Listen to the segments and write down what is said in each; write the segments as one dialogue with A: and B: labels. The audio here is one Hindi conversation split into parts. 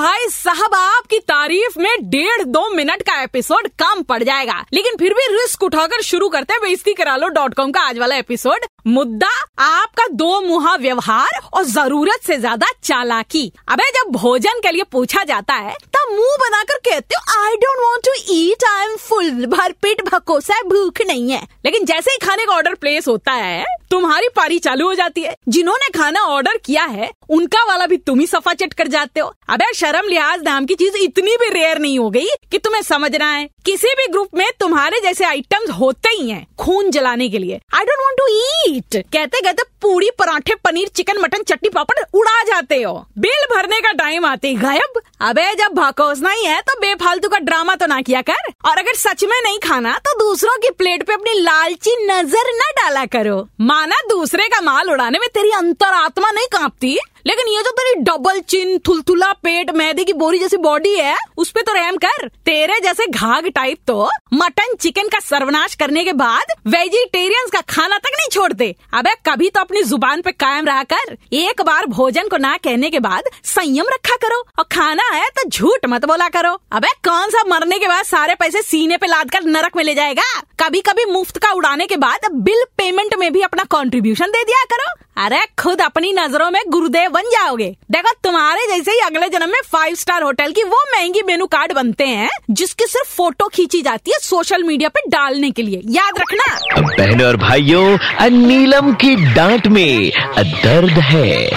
A: भाई साहब, आपकी तारीफ़ में डेढ़ दो मिनट का एपिसोड कम पड़ जाएगा। लेकिन फिर भी रिस्क उठाकर शुरू करते हैं, बेइज्जती करा लो डॉट कॉम का आज वाला एपिसोड। मुद्दा, आपका दो मुहा व्यवहार और ज़रूरत से ज़्यादा चालाकी। अबे, जब भोजन के लिए पूछा जाता है, तब मुँह बनाकर कहते हो I don't want to eat I am full भर पेट भकोसा भूख नहीं है। लेकिन जैसे ही खाने का ऑर्डर प्लेस होता है तुम्हारी पारी चालू हो जाती है। जिन्होंने खाना ऑर्डर किया है, उनका वाला भी तुम ही सफ़ा चट कर जाते हो। अबे, शर्म लिहाज नाम की चीज़ इतनी भी रेयर नहीं हो गई कि तुम्हें समझना है किसी भी ग्रुप में तुम्हारे जैसे आइटम्स होते ही हैं, खून जलाने के लिए। I don't want to eat कहते कहते पूरी पराठे पनीर चिकन मटन चटनी, पापड़ उड़ा जाते हो। बिल भरने का टाइम आते ही गायब। अबे, जब भाकोसना ही है तो बेफालतू का ड्रामा तो ना किया कर। और अगर सच में नहीं खाना तो दूसरों की प्लेट पे अपनी लालची नज़र न डाला करो। माना दूसरे का माल उड़ाने में तेरी अंतरात्मा नहीं कांपती? लेकिन ये जो तेरी डबल चिन थुलथुला पेट, मैदे की बोरी जैसी बॉडी है, उस पे तो रहम कर। तेरे जैसे घाघ टाइप तो मटन चिकन का सर्वनाश करने के बाद वेजिटेरियंस का खाना तक नहीं छोड़ते। अबे, कभी तो अपनी ज़ुबान पे कायम रहा कर। एक बार भोजन को ना कहने के बाद संयम रखा करो और खाना है तो झूठ मत बोला करो। अबे, कौन सा मरने के बाद सारे पैसे सीने पे लाद कर नरक में ले जाएगा? कभी कभी मुफ़्त का उड़ाने के बाद बिल पेमेंट में भी अपना कॉन्ट्रीब्यूशन दे दिया करो। अरे, खुद अपनी नज़रों में गुरुदेव बन जाओगे। देखो तुम्हारे जैसे ही अगले जन्म में फाइव स्टार होटल की वो महँगी मेनू कार्ड बनते हैं जिसकी सिर्फ़ फ़ोटो खींची जाती है सोशल मीडिया पे डालने के लिए। याद रखना।
B: बहनों और भाइयों नीलम की डांट में दर्द है।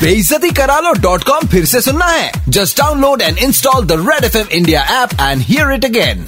C: बेइज्जती करा लो डॉट कॉम फिर से सुनना है। Just download and install the Red F M India app and hear it again